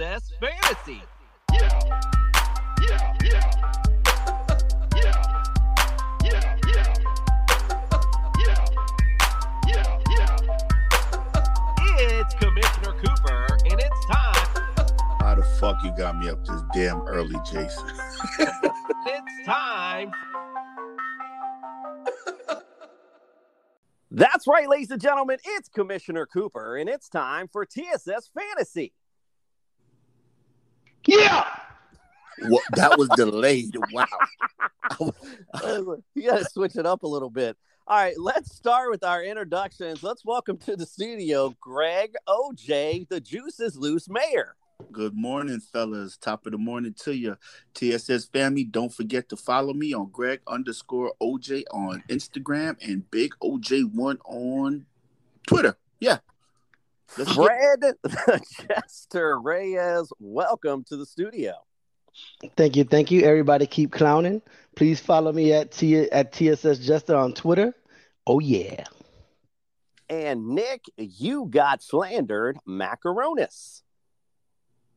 TSS Fantasy. Yeah. Yeah. Yeah. It's Commissioner Cooper, and it's time. How the fuck you got me up this damn early, Jason? it's time. That's right, ladies and gentlemen. It's Commissioner Cooper, and it's time for TSS Fantasy. Yeah. Well, that was delayed. Wow. you got to switch it up a little bit. All right, let's start with our introductions. Let's welcome to the studio Greg OJ, the Juice is Loose Mayor. Good morning, fellas. Top of the morning to you. TSS family, don't forget to follow me on Greg underscore OJ on Instagram and Big OJ1 on Twitter. Yeah, Fred Chester Reyes, welcome to the studio. Thank you, thank you. Everybody, keep clowning. Please follow me at T at TSS Jester on Twitter. Oh yeah. And Nick, you got slandered macaronis.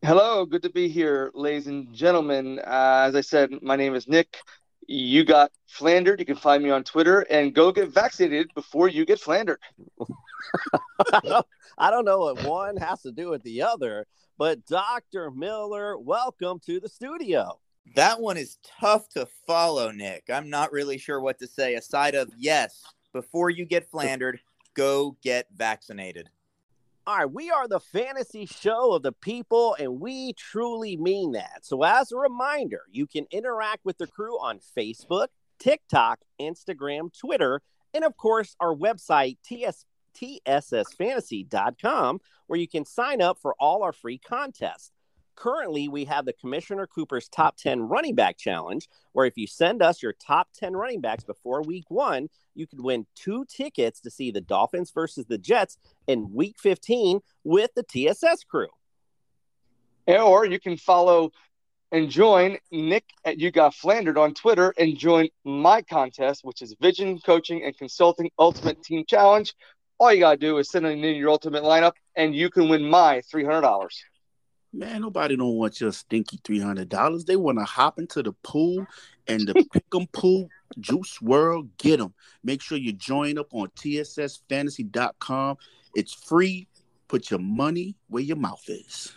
Hello, good to be here, ladies and gentlemen. Uh, as I said, my name is Nick. You got flandered. You can find me on Twitter and go get vaccinated before you get flandered. I don't know what one has to do with the other, but Dr. Miller, welcome to the studio. That one is tough to follow, Nick. I'm not really sure what to say aside of yes, before you get flandered, go get vaccinated. All right, we are the fantasy show of the people, and we truly mean that. So, as a reminder, you can interact with the crew on Facebook, TikTok, Instagram, Twitter, and of course, our website, TS tssfantasy.com, where you can sign up for all our free contests. Currently, we have the Commissioner Cooper's Top 10 Running Back Challenge, where if you send us your top 10 running backs before week one, you could win two tickets to see the Dolphins versus the Jets in week 15 with the TSS crew. Or you can follow and join Nick at You Got Flandered on Twitter and join my contest, which is Vision Coaching and Consulting Ultimate Team Challenge, all you gotta do is send in your ultimate lineup, and you can win my three hundred dollars. Man, nobody don't want your stinky three hundred dollars. They want to hop into the pool and the pick'em pool juice world. Get them. Make sure you join up on tssfantasy.com. It's free. Put your money where your mouth is.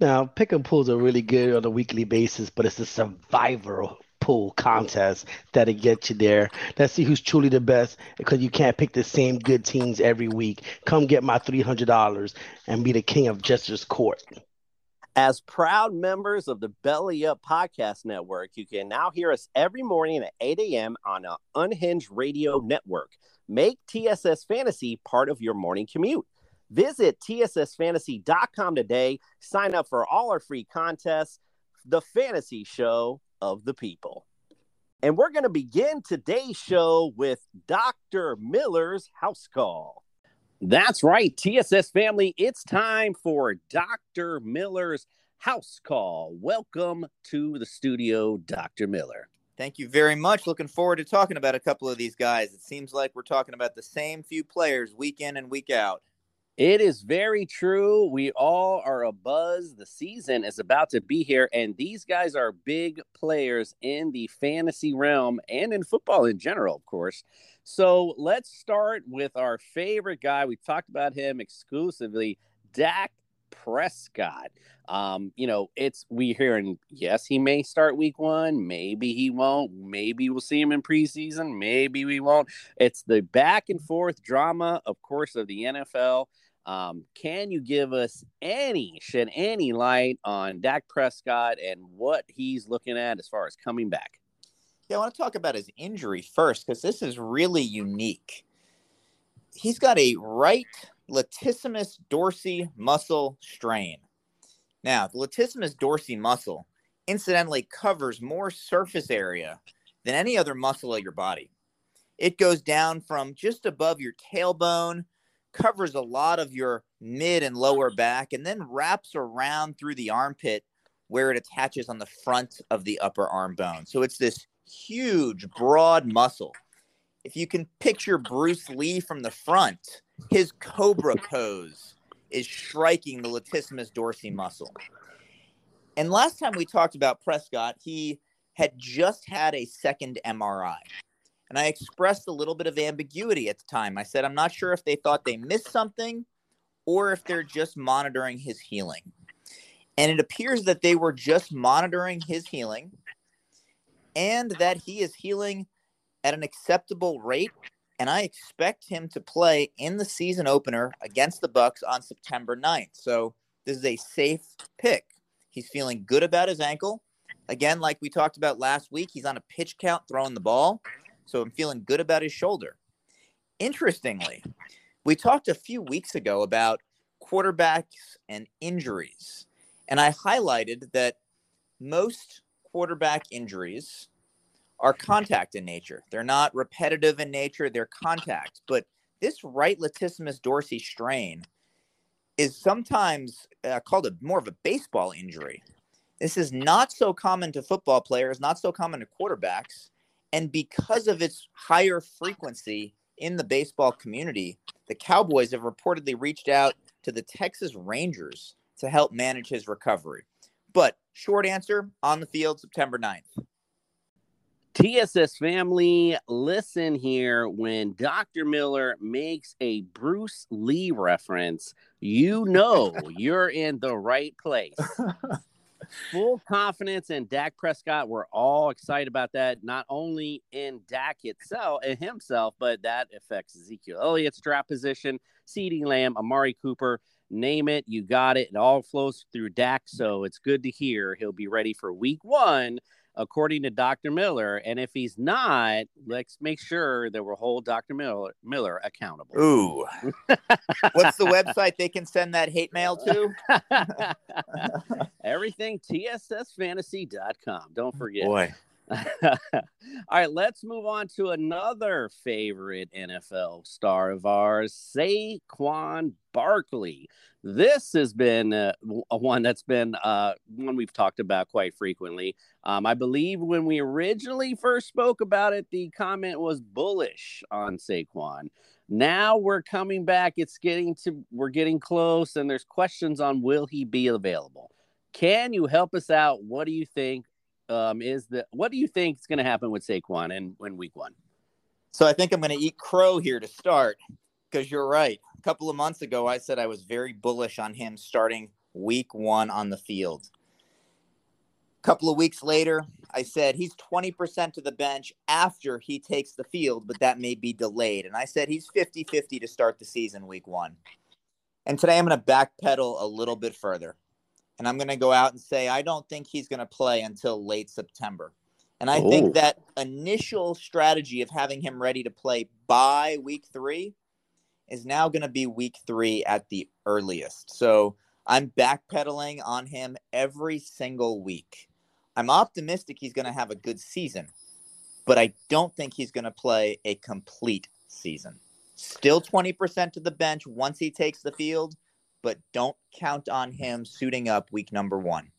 Now, pick and pools are really good on a weekly basis, but it's a survivor pool contest that'll get you there. Let's see who's truly the best because you can't pick the same good teams every week. Come get my $300 and be the king of Jester's Court. As proud members of the Belly Up Podcast Network, you can now hear us every morning at 8 a.m. on an unhinged radio network. Make TSS Fantasy part of your morning commute. Visit tssfantasy.com today. Sign up for all our free contests. The Fantasy Show of the people. And we're going to begin today's show with Dr. Miller's house call. That's right, TSS family. It's time for Dr. Miller's house call. Welcome to the studio, Dr. Miller. Thank you very much. Looking forward to talking about a couple of these guys. It seems like we're talking about the same few players week in and week out. It is very true. We all are a buzz. The season is about to be here, and these guys are big players in the fantasy realm and in football in general, of course. So let's start with our favorite guy. We talked about him exclusively, Dak Prescott. Um, you know, it's we hearing yes, he may start week one, maybe he won't, maybe we'll see him in preseason, maybe we won't. It's the back and forth drama, of course, of the NFL. Um, can you give us any shed any light on Dak Prescott and what he's looking at as far as coming back? Yeah, I want to talk about his injury first because this is really unique. He's got a right latissimus dorsi muscle strain. Now, the latissimus dorsi muscle incidentally covers more surface area than any other muscle of your body. It goes down from just above your tailbone, covers a lot of your mid and lower back, and then wraps around through the armpit where it attaches on the front of the upper arm bone. So it's this huge, broad muscle. If you can picture Bruce Lee from the front, his cobra pose is striking the latissimus dorsi muscle. And last time we talked about Prescott, he had just had a second MRI. And I expressed a little bit of ambiguity at the time. I said, I'm not sure if they thought they missed something or if they're just monitoring his healing. And it appears that they were just monitoring his healing and that he is healing at an acceptable rate and I expect him to play in the season opener against the Bucs on September 9th. So this is a safe pick. He's feeling good about his ankle. Again, like we talked about last week, he's on a pitch count throwing the ball. So I'm feeling good about his shoulder. Interestingly, we talked a few weeks ago about quarterbacks and injuries. And I highlighted that most quarterback injuries are contact in nature. They're not repetitive in nature, they're contact. But this right latissimus dorsi strain is sometimes uh, called a more of a baseball injury. This is not so common to football players, not so common to quarterbacks. And because of its higher frequency in the baseball community, the Cowboys have reportedly reached out to the Texas Rangers to help manage his recovery. But short answer on the field September 9th. TSS family, listen here. When Dr. Miller makes a Bruce Lee reference, you know you're in the right place. Full confidence in Dak Prescott. We're all excited about that. Not only in Dak itself and himself, but that affects Ezekiel Elliott's draft position, CeeDee Lamb, Amari Cooper. Name it, you got it. It all flows through Dak. So it's good to hear he'll be ready for week one according to Dr. Miller. And if he's not, let's make sure that we'll hold Dr. Miller, Miller accountable. Ooh. What's the website they can send that hate mail to? Everything tssfantasy.com. Don't forget. Boy. All right, let's move on to another favorite NFL star of ours, Saquon Barkley. This has been uh, one that's been uh, one we've talked about quite frequently. Um, I believe when we originally first spoke about it, the comment was bullish on Saquon. Now we're coming back. It's getting to we're getting close, and there's questions on will he be available. Can you help us out? What do you think? Um, is the what do you think is going to happen with Saquon in, in week one? So I think I'm going to eat crow here to start because you're right. A couple of months ago, I said I was very bullish on him starting week one on the field. A couple of weeks later, I said he's 20% to the bench after he takes the field, but that may be delayed. And I said he's 50 50 to start the season week one. And today I'm going to backpedal a little bit further and I'm going to go out and say I don't think he's going to play until late September. And I think that initial strategy of having him ready to play by week three is now going to be week three at the earliest. So I'm backpedaling on him every single week. I'm optimistic he's going to have a good season, but I don't think he's going to play a complete season. Still 20% to the bench once he takes the field but don't count on him suiting up week number one.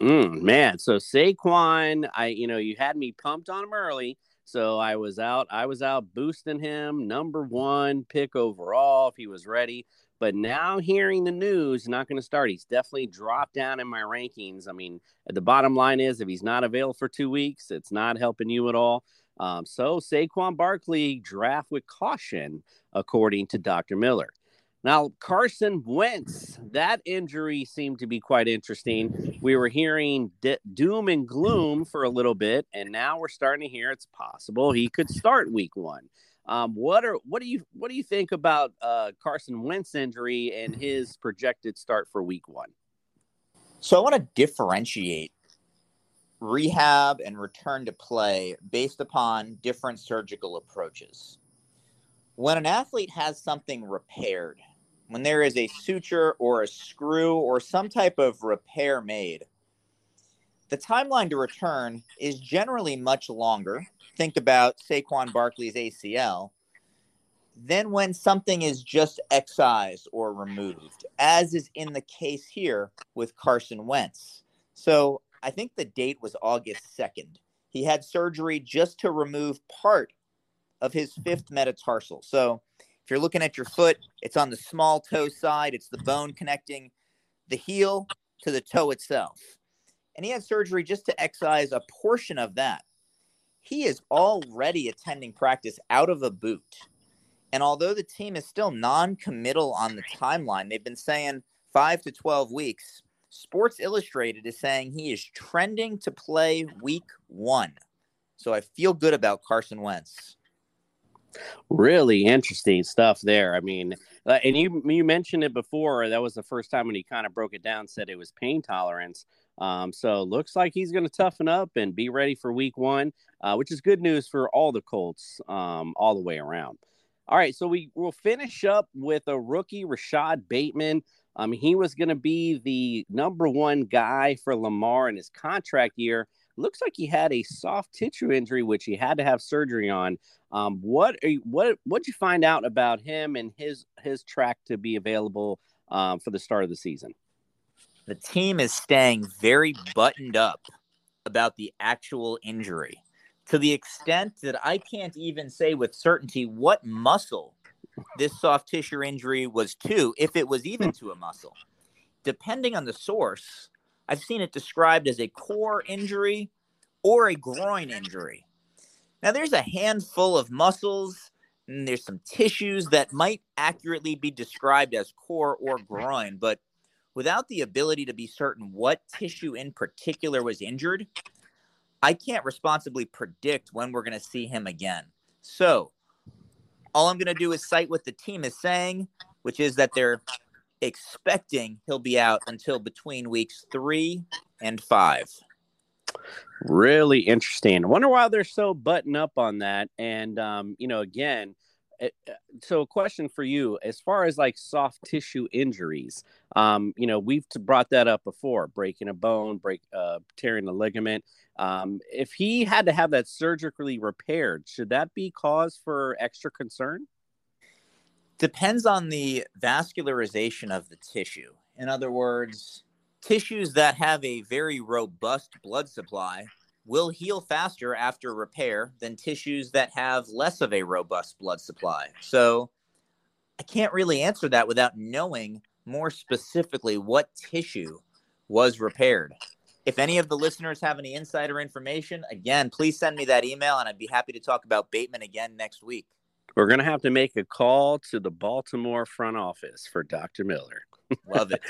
Mm, man, so Saquon, I you know you had me pumped on him early, so I was out. I was out boosting him number one pick overall if he was ready. But now hearing the news, not going to start. He's definitely dropped down in my rankings. I mean, the bottom line is if he's not available for two weeks, it's not helping you at all. Um, so Saquon Barkley draft with caution, according to Dr. Miller. Now, Carson Wentz, that injury seemed to be quite interesting. We were hearing d- doom and gloom for a little bit, and now we're starting to hear it's possible he could start week one. Um, what are what do you what do you think about uh, Carson Wentz injury and his projected start for Week One? So I want to differentiate rehab and return to play based upon different surgical approaches. When an athlete has something repaired, when there is a suture or a screw or some type of repair made, the timeline to return is generally much longer. Think about Saquon Barkley's ACL. Then, when something is just excised or removed, as is in the case here with Carson Wentz. So, I think the date was August 2nd. He had surgery just to remove part of his fifth metatarsal. So, if you're looking at your foot, it's on the small toe side, it's the bone connecting the heel to the toe itself and he had surgery just to excise a portion of that. He is already attending practice out of a boot. And although the team is still non committal on the timeline, they've been saying five to 12 weeks. Sports Illustrated is saying he is trending to play week one. So I feel good about Carson Wentz. Really interesting stuff there. I mean, uh, and you you mentioned it before. That was the first time when he kind of broke it down, said it was pain tolerance. Um, so looks like he's going to toughen up and be ready for week one, uh, which is good news for all the Colts um, all the way around. All right, so we will finish up with a rookie, Rashad Bateman. Um, he was going to be the number one guy for Lamar in his contract year. Looks like he had a soft tissue injury, which he had to have surgery on. Um, what are you, what what you find out about him and his his track to be available um, for the start of the season? the team is staying very buttoned up about the actual injury to the extent that I can't even say with certainty what muscle this soft tissue injury was to, if it was even to a muscle. Depending on the source, I've seen it described as a core injury or a groin injury. Now, there's a handful of muscles and there's some tissues that might accurately be described as core or groin, but without the ability to be certain what tissue in particular was injured, I can't responsibly predict when we're going to see him again. So, all I'm going to do is cite what the team is saying, which is that they're expecting he'll be out until between weeks three and five. Really interesting. I wonder why they're so buttoned up on that. And, um, you know, again, Eh, eh, so a question for you as far as like soft tissue injuries um you know we've brought that up before breaking a bone break uh tearing a ligament um if he had to have that surgically repaired should that be cause for extra concern depends on the vascularization of the tissue in other words tissues that have a very robust blood supply will heal faster after repair than tissues that have less of a robust blood supply. So I can't really answer that without knowing more specifically what tissue was repaired. If any of the listeners have any insider information, again, please send me that email and I'd be happy to talk about Bateman again next week. We're going to have to make a call to the Baltimore front office for Dr. Miller. Love it.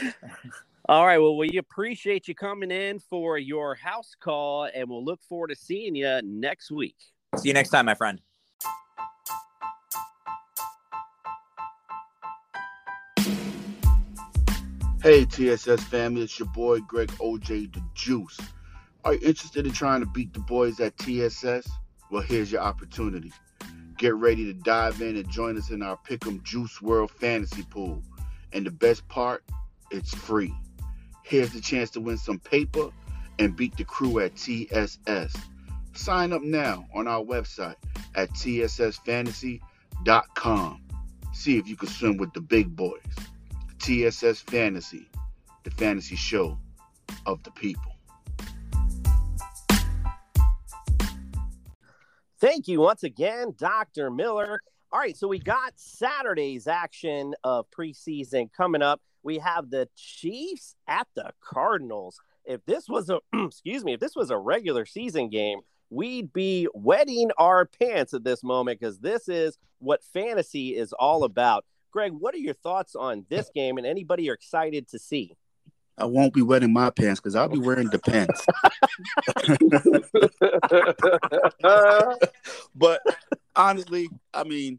All right. Well, we appreciate you coming in for your house call, and we'll look forward to seeing you next week. See you next time, my friend. Hey, TSS family, it's your boy Greg OJ the Juice. Are you interested in trying to beat the boys at TSS? Well, here's your opportunity. Get ready to dive in and join us in our Pick'em Juice World Fantasy Pool. And the best part, it's free. Here's the chance to win some paper and beat the crew at TSS. Sign up now on our website at tssfantasy.com. See if you can swim with the big boys. TSS Fantasy, the fantasy show of the people. Thank you once again, Dr. Miller. All right, so we got Saturday's action of preseason coming up. We have the Chiefs at the Cardinals. If this was a excuse me, if this was a regular season game, we'd be wetting our pants at this moment because this is what fantasy is all about. Greg, what are your thoughts on this game and anybody you're excited to see? I won't be wetting my pants because I'll be wearing the pants. but honestly, I mean,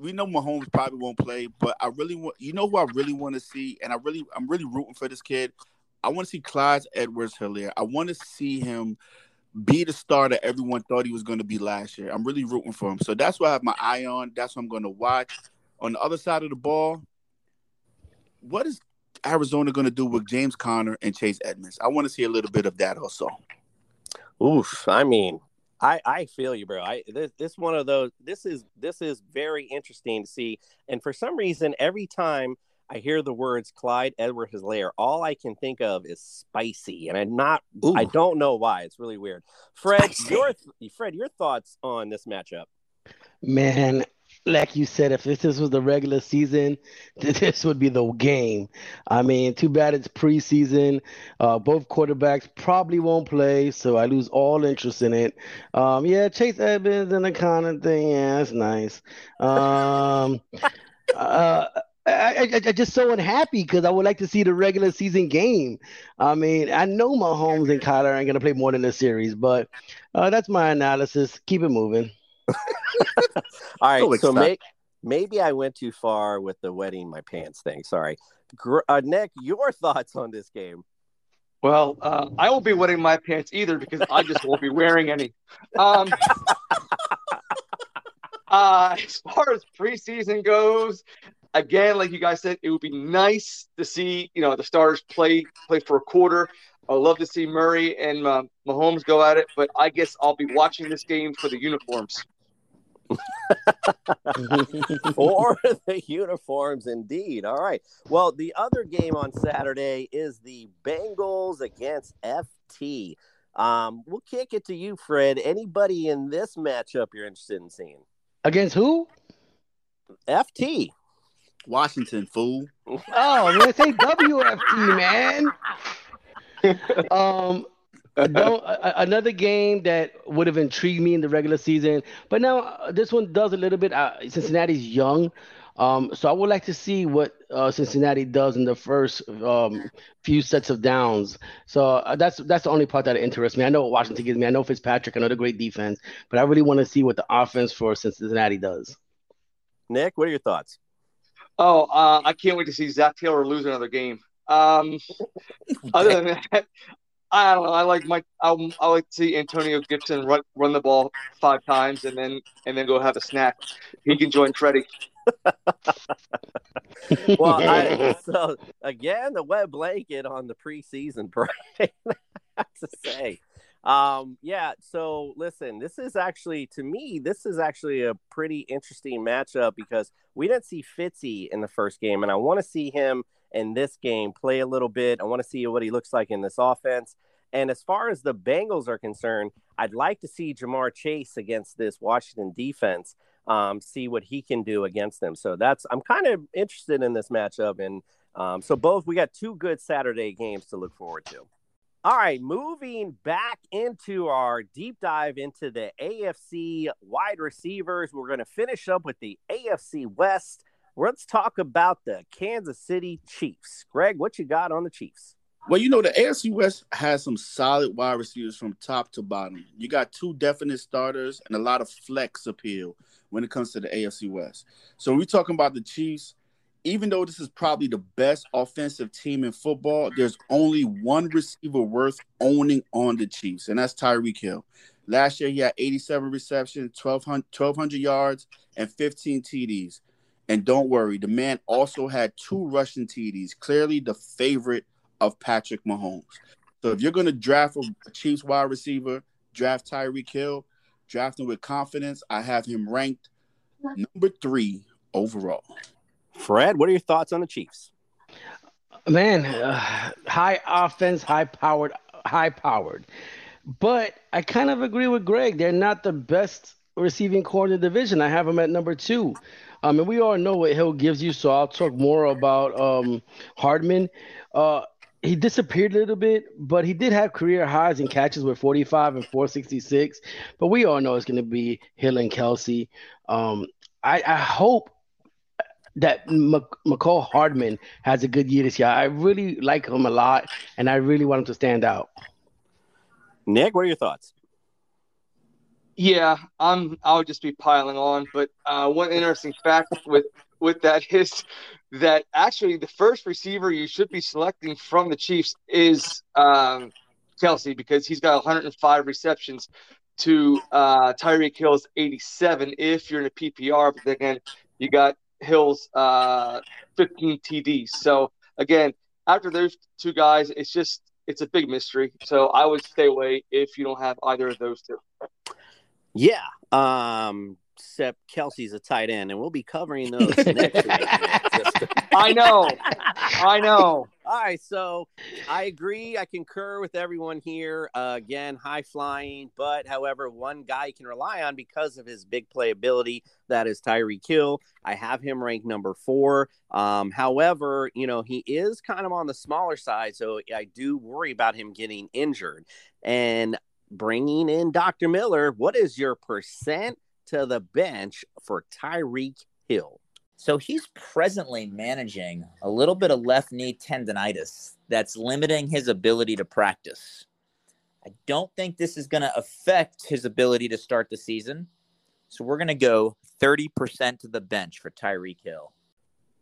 we know Mahomes probably won't play, but I really want you know who I really want to see, and I really I'm really rooting for this kid. I want to see Clyde Edwards Helaire. I want to see him be the star that everyone thought he was going to be last year. I'm really rooting for him. So that's what I have my eye on. That's what I'm going to watch. On the other side of the ball, what is Arizona going to do with James Conner and Chase Edmonds? I want to see a little bit of that also. Oof. I mean, I I feel you, bro. I this this one of those. This is this is very interesting to see. And for some reason, every time I hear the words Clyde Edward Helaire, all I can think of is spicy, and I'm not. Ooh. I don't know why. It's really weird. Fred, spicy. your Fred, your thoughts on this matchup? Man, like you said, if this was the regular season, this would be the game. I mean, too bad it's preseason. Uh, both quarterbacks probably won't play, so I lose all interest in it. Um, yeah, Chase Edmonds and the kind of thing. Yeah, that's nice. Um, uh, I, I, I just so unhappy because I would like to see the regular season game. I mean, I know Mahomes and Kyler aren't going to play more than a series, but uh, that's my analysis. Keep it moving. All right, so may, maybe I went too far with the wetting my pants thing. Sorry, uh, Nick, your thoughts on this game? Well, uh, I won't be wetting my pants either because I just won't be wearing any. Um, uh, as far as preseason goes, again, like you guys said, it would be nice to see you know the starters play play for a quarter. I'd love to see Murray and uh, Mahomes go at it, but I guess I'll be watching this game for the uniforms. or the uniforms, indeed. All right. Well, the other game on Saturday is the Bengals against FT. Um, we'll kick it to you, Fred. Anybody in this matchup you're interested in seeing? Against who? FT. Washington, fool. Oh, man, say WFT, man. um, don't, another game that would have intrigued me in the regular season, but now uh, this one does a little bit. Uh, Cincinnati's young, um, so I would like to see what uh, Cincinnati does in the first um, few sets of downs. So uh, that's that's the only part that interests me. I know what Washington gives me. I know Fitzpatrick, another great defense, but I really want to see what the offense for Cincinnati does. Nick, what are your thoughts? Oh, uh, I can't wait to see Zac Taylor lose another game. Um, other than that, I don't know. I like my. I, I like to see Antonio Gibson run run the ball five times and then and then go have a snack. He can join Freddie. well, I, so again, the web blanket on the preseason break. to say, um, yeah. So listen, this is actually to me, this is actually a pretty interesting matchup because we didn't see Fitzy in the first game, and I want to see him in this game, play a little bit. I want to see what he looks like in this offense. And as far as the Bengals are concerned, I'd like to see Ja'Marr Chase against this Washington defense, um, see what he can do against them. So that's I'm kind of interested in this matchup, and um, so both we got two good Saturday games to look forward to. All right, moving back into our deep dive into the AFC wide receivers, we're going to finish up with the AFC West let's talk about the Kansas City Chiefs. Greg, what you got on the Chiefs? Well, you know, the AFC West has some solid wide receivers from top to bottom. You got two definite starters and a lot of flex appeal when it comes to the AFC West. So we're talking about the Chiefs. Even though this is probably the best offensive team in football, there's only one receiver worth owning on the Chiefs, and that's Tyreek Hill. Last year, he had 87 receptions, 1,200, 1,200 yards, and 15 TDs. And don't worry, the man also had two rushing TDs, clearly the favorite of Patrick Mahomes. So if you're going to draft a Chiefs wide receiver, draft Tyreek Hill, draft him with confidence. I have him ranked number three overall. Fred, what are your thoughts on the Chiefs? Man, uh, high offense, high powered, high powered. But I kind of agree with Greg. They're not the best receiving core in the division. I have them at number two. Um, and we all know what Hill gives you, so I'll talk more about um, Hardman. Uh, he disappeared a little bit, but he did have career highs in catches with 45 and 466. But we all know it's going to be Hill and Kelce. Um, I, I, hope that Mecole Hardman has a good year this year. I really like him a lot, and I really want him to stand out. Nick, what are your thoughts? Yeah, I'm. I'll just be piling on. But uh, one interesting fact with with that is that actually the first receiver you should be selecting from the Chiefs is um, Kelce because he's got 105 receptions to uh, Tyreek Hill's 87 if you're in a PPR. But again, you got Hill's uh, 15 TDs. So again, after those two guys, it's just it's a big mystery. So I would stay away if you don't have either of those two. Yeah. Um, except Kelce's a tight end, and we'll be covering those next week. I know. I know. All right, so I agree. I concur with everyone here. Uh, again, high flying, but however, one guy you can rely on because of his big playability. That is Tyreek Hill. I have him ranked number four. Um, however, you know he is kind of on the smaller side, so I do worry about him getting injured. And bringing in Dr. Miller, what is your percent to the bench for Tyreek Hill? So he's presently managing a little bit of left knee tendonitis that's limiting his ability to practice. I don't think this is going to affect his ability to start the season. So we're going to go 30% to the bench for Tyreek Hill.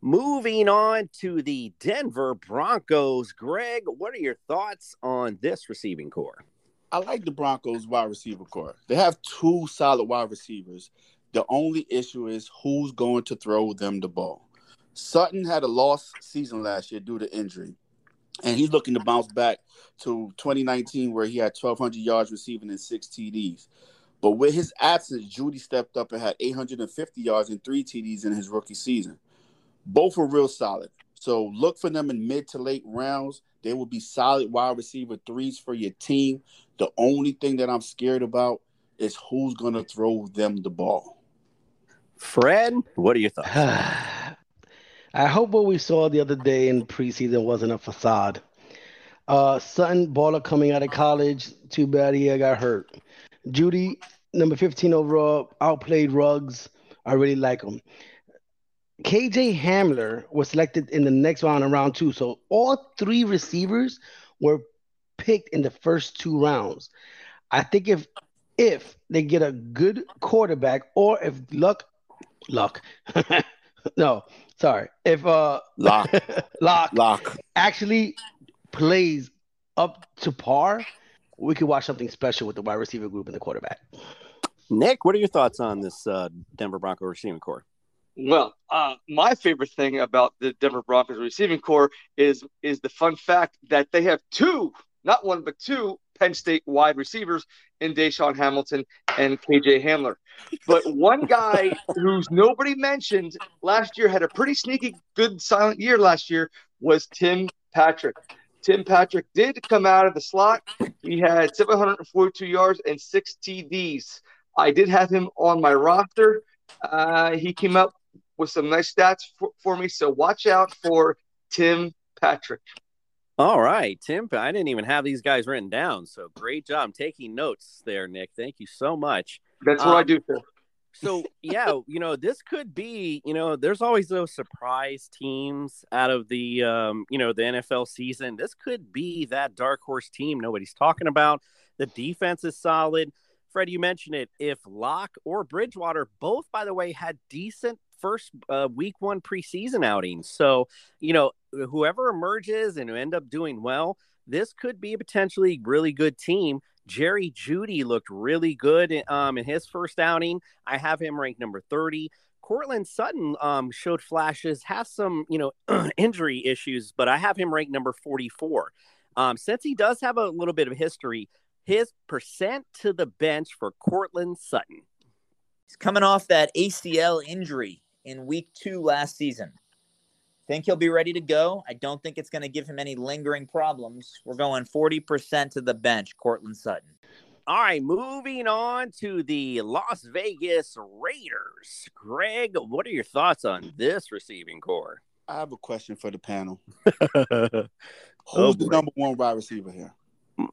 Moving on to the Denver Broncos. Greg, what are your thoughts on this receiving core? I like the Broncos wide receiver core. They have two solid wide receivers. The only issue is who's going to throw them the ball. Sutton had a lost season last year due to injury, and he's looking to bounce back to 2019 where he had 1,200 yards receiving and six TDs. But with his absence, Jeudy stepped up and had 850 yards and three TDs in his rookie season. Both were real solid. So look for them in mid to late rounds. They will be solid wide receiver threes for your team. The only thing that I'm scared about is who's going to throw them the ball. Fred, what are your thoughts? I hope what we saw the other day in preseason wasn't a facade. Uh, Sutton baller coming out of college. Too bad he got hurt. Jeudy, number 15 overall, outplayed Ruggs. I really like him. KJ Hamler was selected in the next round in round two. So all three receivers were picked in the first two rounds. I think if if they get a good quarterback or if luck luck no sorry. If uh lock. Lock lock. actually plays up to par we could watch something special with the wide receiver group and the quarterback. Nick what are your thoughts on this uh, denver bronco receiving core? Well, uh, my favorite thing about the Denver Broncos receiving core is is the fun fact that they have two, not one but two Penn State wide receivers in DaeSean Hamilton and KJ Hamler. But one guy who's nobody mentioned last year had a pretty sneaky good silent year last year was Tim Patrick. Tim Patrick did come out of the slot. He had 742 yards and six TDs. I did have him on my roster. Uh, he came up with some nice stats for, for me. So watch out for Tim Patrick. All right, Tim. I didn't even have these guys written down. So great job taking notes there, Nick. Thank you so much. That's what um, I do. Too. so yeah, you know, this could be, you know, there's always those surprise teams out of the, um, you know, the NFL season. This could be that dark horse team nobody's talking about. The defense is solid. Fred, you mentioned it. If Lock or Bridgewater, both, by the way, had decent first uh, week one preseason outings. So, you know, whoever emerges and end up doing well, this could be a potentially really good team. Jerry Jeudy looked really good um, in his first outing. I have him ranked number 30. Courtland Sutton um, showed flashes, has some, you know, injury issues, but I have him ranked number 44. Um, since he does have a little bit of history, his percent to the bench for Courtland Sutton. He's coming off that ACL injury in week two last season. Think he'll be ready to go. I don't think it's going to give him any lingering problems. We're going 40% to the bench, Courtland Sutton. All right, moving on to the Las Vegas Raiders. Greg, what are your thoughts on this receiving core? I have a question for the panel. Oh, Who's the number one wide receiver here?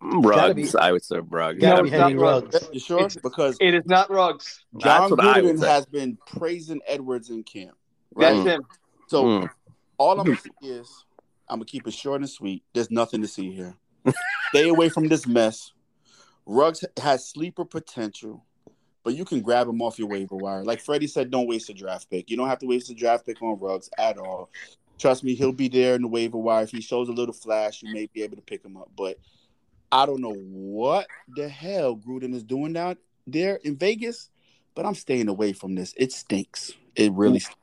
Ruggs, I would say Ruggs. Gotta No, be it's not Henry Ruggs. Ruggs. You sure? It's- Because It is not Ruggs. That's John what I would Gruden say. has been praising Edwards in camp. That's Mm. him. So Mm. All I'm gonna say is I'm gonna keep it short and sweet. There's nothing to see here. Stay away from this mess. Ruggs has sleeper potential, but you can grab him off your waiver wire. Like Freddie said, don't waste a draft pick. You don't have to waste a draft pick on Ruggs at all. Trust me, he'll be there in the waiver wire. If he shows a little flash, you may be able to pick him up. But I don't know what the hell Gruden is doing down there in Vegas, but I'm staying away from this. It stinks. It really stinks.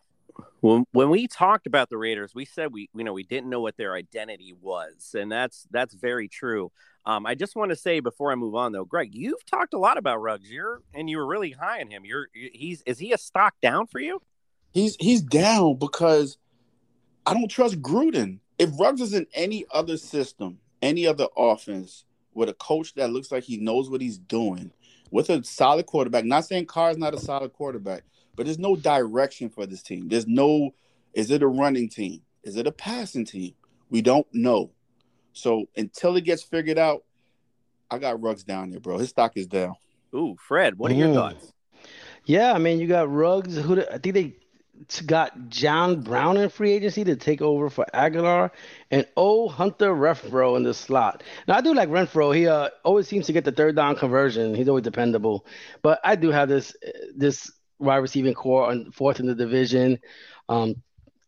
When when we talked about the Raiders, we said we you know we didn't know what their identity was, and that's that's very true. Um, I just want to say before I move on though, Greg, you've talked a lot about Ruggs. You're and you were really high on him. You're he's is he a stock down for you? He's he's down because I don't trust Gruden. If Ruggs is in any other system, any other offense, with a coach that looks like he knows what he's doing, with a solid quarterback, not saying Carr's not a solid quarterback, but there's no direction for this team. There's no is it a running team? Is it a passing team? We don't know. So until it gets figured out, I got Ruggs down there, bro. His stock is down. Ooh, Fred, what are your Mm. thoughts? Yeah, I mean, you got Ruggs. Who I think they got John Brown in free agency to take over for Agholor, and oh Hunter Renfrow in the slot. Now I do like Renfrow. He uh, always seems to get the third down conversion. He's always dependable. But I do have this this wide receiving core on fourth in the division. Um,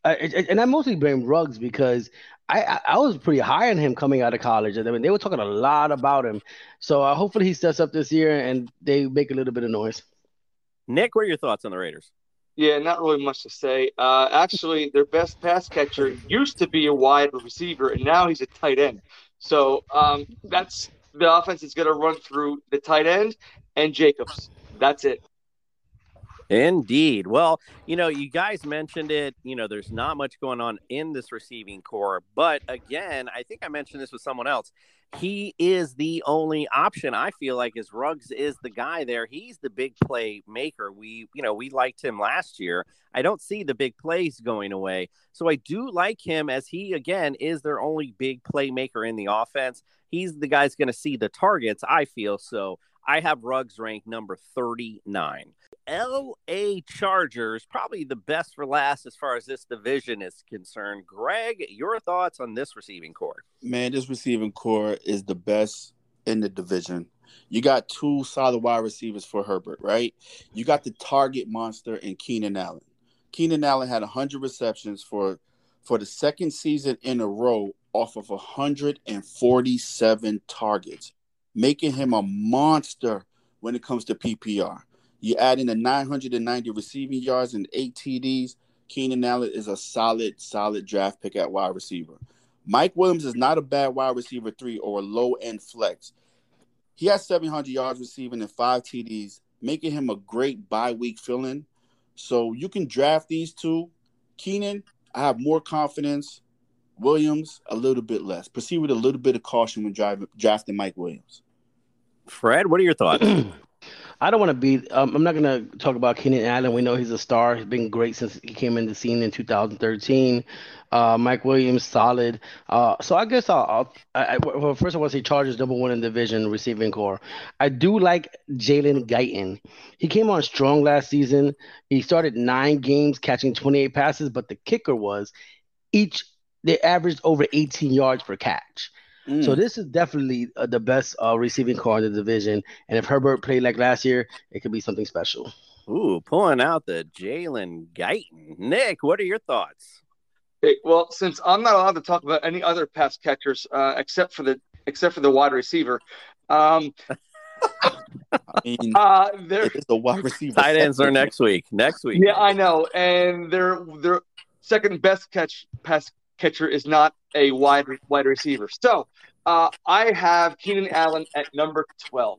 I, I- and I mostly blame Ruggs because I, I I was pretty high on him coming out of college. I mean, they were talking a lot about him. So uh, hopefully he steps up this year and they make a little bit of noise. Nick, what are your thoughts on the Raiders? Yeah, not really much to say. Uh, actually, their best pass catcher used to be a wide receiver, and now he's a tight end. So um, that's the offense is going to run through the tight end and Jacobs. That's it. Indeed. Well, you know, you guys mentioned it. You know, there's not much going on in this receiving core. But again, I think I mentioned this with someone else. He is the only option I feel like is Ruggs is the guy there. He's the big play maker. We, you know, we liked him last year. I don't see the big plays going away. So I do like him as he, again, is their only big playmaker in the offense. He's the guy's going to see the targets, I feel. So I have Ruggs ranked number 39. LA Chargers, probably the best for last as far as this division is concerned. Greg, your thoughts on this receiving core? Man, this receiving core is the best in the division. You got two solid wide receivers for Herbert, right? You got the target monster in Keenan Allen. Keenan Allen had 100 receptions for for the second season in a row off of 147 targets, making him a monster when it comes to PPR. You add in the 990 receiving yards and eight TDs. Keenan Allen is a solid, solid draft pick at wide receiver. Mike Williams is not a bad wide receiver three or a low end flex. He has 700 yards receiving and five TDs, making him a great bye week fill in. So you can draft these two. Keenan, I have more confidence. Williams, a little bit less. Proceed with a little bit of caution when driving, drafting Mike Williams. Fred, what are your thoughts? I don't want to be. Um, I'm not going to talk about Keenan Allen. We know he's a star. He's been great since he came in the scene in 2013. Uh, Mike Williams, solid. Uh, so I guess I'll. I'll I, I, well, first I want to say Chargers number one in division receiving core. I do like Jalen Guyton. He came on strong last season. He started nine games, catching 28 passes, but the kicker was each they averaged over 18 yards per catch. Mm. So this is definitely uh, the best uh, receiving core in the division. And if Herbert played like last year, it could be something special. Ooh, pulling out the Jalen Guyton. Nick, what are your thoughts? Okay, well, since I'm not allowed to talk about any other pass catchers uh, except for the except for the wide receiver, um, I mean, Uh, they're a wide receiver. Tight ends are next week. Next week. yeah, I know, and their their second best catch pass catcher is not a wide wide receiver. So, uh, I have Keenan Allen at number twelve.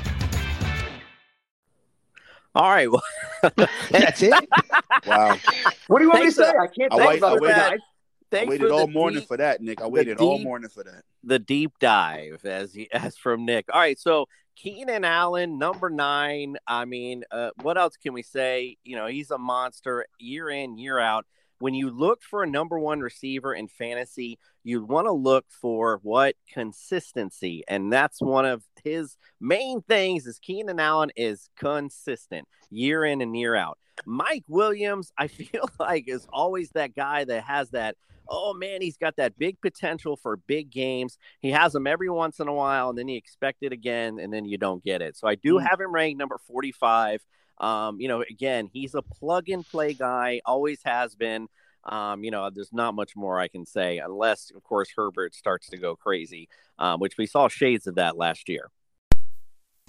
All right. Well, That's it. Wow. What do you want me to say? I can't I think wait- about I it. waited- guys. I waited all morning deep- for that, Nick. I waited all morning for that. the deep dive as he, as from Nick. All right, so Keenan Allen, number nine. I mean, uh, what else can we say? You know, he's a monster year in, year out. When you look for a number one receiver in fantasy, you want to look for what consistency, and that's one of his main things. Is Keenan Allen is consistent year in and year out. Mike Williams, I feel like, is always that guy that has that oh man, he's got that big potential for big games. He has them every once in a while, and then you expect it again, and then you don't get it. So I do have him ranked number 45. Um, you know, again, he's a plug and play guy, always has been. Um, you know, there's not much more I can say, unless, of course, Herbert starts to go crazy, um, which we saw shades of that last year.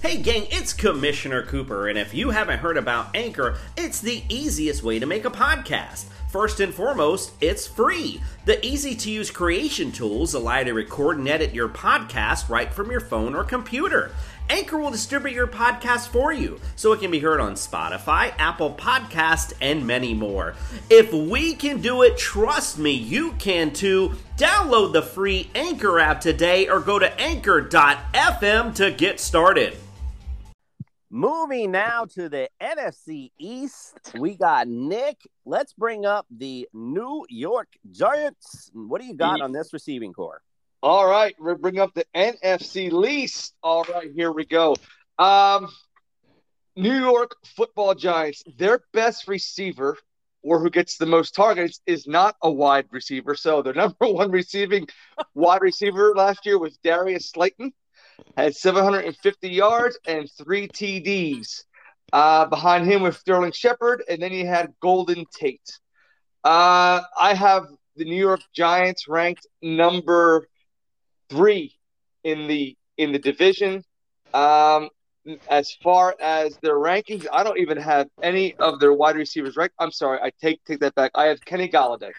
Hey, gang, it's Commissioner Cooper, and if you haven't heard about Anchor, it's the easiest way to make a podcast. First and foremost, it's free. The easy to use creation tools allow you to record and edit your podcast right from your phone or computer. Anchor will distribute your podcast for you so it can be heard on Spotify, Apple Podcast, and many more. If we can do it, trust me, you can too. Download the free Anchor app today or go to anchor.fm to get started. Moving now to the NFC East, we got Nick. Let's bring up the New York Giants. What do you got on this receiving core? All right, we're bring up the NFC least. All right, here we go. Um, New York Football Giants. Their best receiver, or who gets the most targets, is not a wide receiver. So their number one receiving wide receiver last year was Darius Slayton, had 750 yards and three TDs. Uh, behind him was Sterling Shepard, and then you had Golden Tate. Uh, I have the New York Giants ranked number three in the in the division. Um, as far as their rankings, I don't even have any of their wide receivers ranked. I'm sorry, I take take that back. I have Kenny Golladay.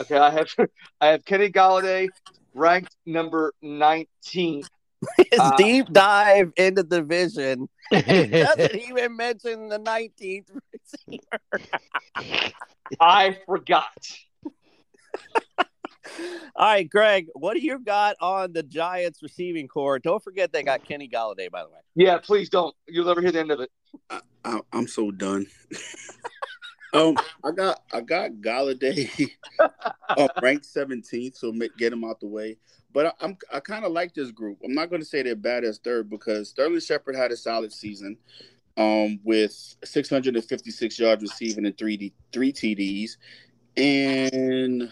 Okay, I have I have Kenny Golladay ranked number 19. His Uh, deep dive into the division he doesn't even mention the 19th receiver. I forgot. All right, Greg, what do you got on the Giants receiving core? Don't forget they got Kenny Golladay, by the way. Yeah, please don't. You'll never hear the end of it. I, I'm so done. um, I got I got Golladay um, ranked 17th, so get him out the way. But I, I'm I kind of like this group. I'm not going to say they're bad as third because Sterling Shepard had a solid season, um, with 656 yards receiving and three D, three TDs, and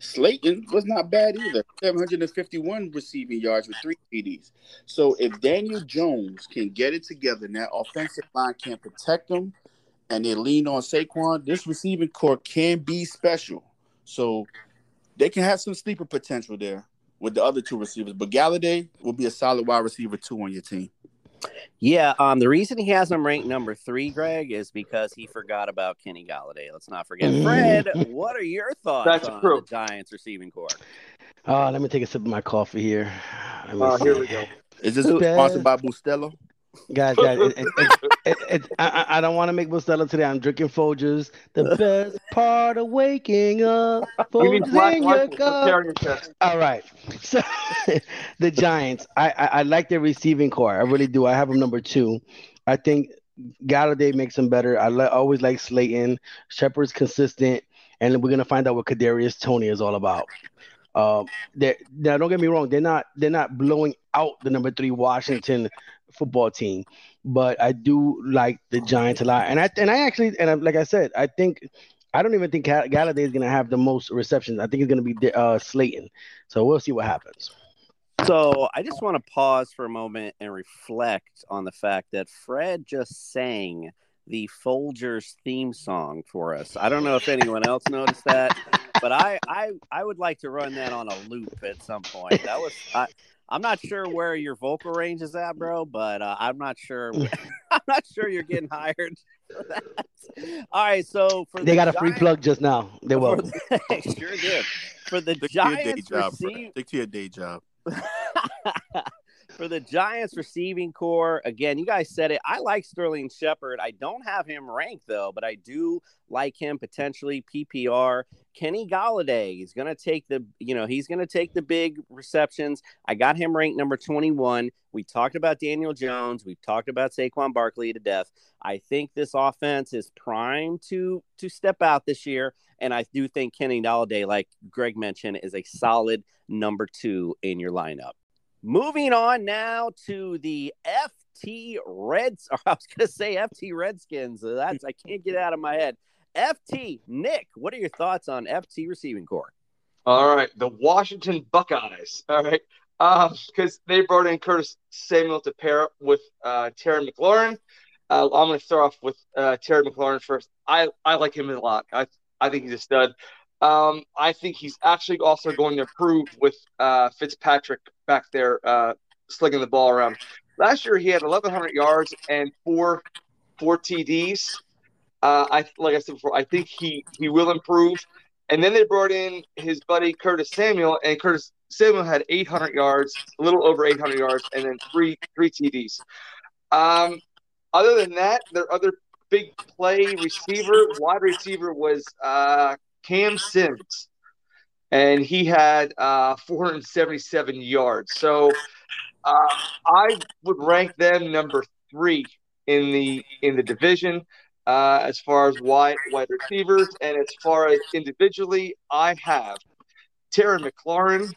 Slayton was not bad either. 751 receiving yards with three TDs. So if Daniel Jones can get it together and that offensive line can protect them and they lean on Saquon, this receiving core can be special. So they can have some sleeper potential there with the other two receivers. But Golladay will be a solid wide receiver two on your team. Yeah, um, the reason he has him ranked number three, Greg, is because he forgot about Kenny Golladay. Let's not forget. Fred, what are your thoughts That's on true. the Giants receiving core? Uh, let me take a sip of my coffee here. Let me Oh, here we go. Is this sponsored by Bustelo? Guys, guys, it, it, it, I, I don't want to make Bustelo today. I'm drinking Folgers. The best part of waking up. Folgers in your cup. Tear on your chest. All right. So the Giants, I, I I like their receiving core. I really do. I have them number two. I think Golladay makes them better. I li- always like Slayton. Shepard's consistent, and we're gonna find out what Kadarius Toney is all about. Um, now don't get me wrong. They're not they're not blowing out the number three Washington football team, but I do like the Giants a lot. And I and I actually and I, like I said, I think I don't even think Gall- Golladay is gonna have the most receptions. I think it's gonna be uh, Slayton. So we'll see what happens. So I just want to pause for a moment and reflect on the fact that Fred just sang the Folgers theme song for us. I don't know if anyone else noticed that, but I I, I would like to run that on a loop at some point. That was I, I'm not sure where your vocal range is at, bro, but uh, I'm not sure. I'm not sure you're getting hired. For that. All right, so for They the got a free plug just now. They for will. the- sure did. For the Stick to your day job, bro. receive Stick to your day job. for the Giants receiving core, again, you guys said it. I like Sterling Shepard. I don't have him ranked though, but I do like him potentially PPR. Kenny Golladay is going to take the, you know, he's going to take the big receptions. I got him ranked number 21. We talked about Daniel Jones. We've talked about Saquon Barkley to death. I think this offense is primed to to step out this year, and I do think Kenny Golladay, like Greg mentioned, is a solid number two in your lineup. Moving on now to the FT Reds. Or I was going to say FT Redskins. Uh, That's I can't get out of my head. FT Nick, what are your thoughts on FT receiving core? All right, the Washington Buckeyes. All right, because they brought in Curtis Samuel to pair up with uh, Terry McLaurin. Uh, I'm going to start off with uh, Terry McLaurin first. I, I like him a lot. I I think he's a stud. Um, I think he's actually also going to improve with uh, Fitzpatrick back there uh, slinging the ball around. Last year he had 1,100 yards and four four TDs. Uh, I like I said before, I think he he will improve. And then they brought in his buddy Curtis Samuel, and Curtis Samuel had 800 yards, a little over 800 yards, and then three three TDs. Um, other than that, their other big play receiver, wide receiver, was uh, Cam Sims, and he had uh, 477 yards. So uh, I would rank them number three in the in the division uh, as far as wide wide receivers, and as far as individually, I have Terry McLaurin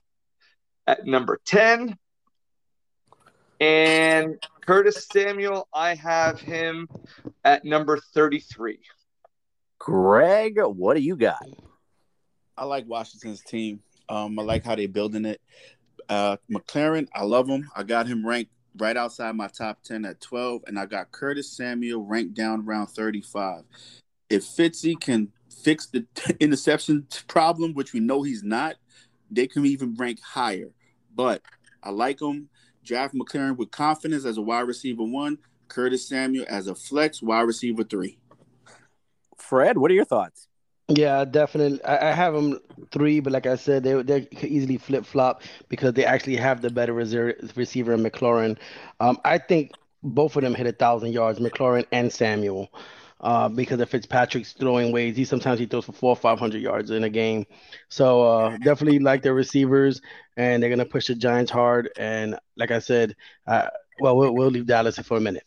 at number ten, and Curtis Samuel. I have him at number thirty-three. Greg, what do you got? I like Washington's team. Um, I like how they're building it. Uh, McLaurin, I love him. I got him ranked right outside my top 10 at 12, and I got Curtis Samuel ranked down around 35. If Fitzy can fix the interception problem, which we know he's not, they can even rank higher. But I like him. Draft McLaurin with confidence as a wide receiver one, Curtis Samuel as a flex wide receiver three. Fred, what are your thoughts? Yeah, definitely. I, I have them three, but like I said, they they could easily flip flop because they actually have the better reserve, receiver in McLaurin. Um, I think both of them hit a thousand yards, McLaurin and Samuel, uh, because of Fitzpatrick's throwing ways. He sometimes he throws for four or five hundred yards in a game. So uh, definitely like their receivers, and they're gonna push the Giants hard. And like I said, uh, well, we'll we'll leave Dallas for a minute.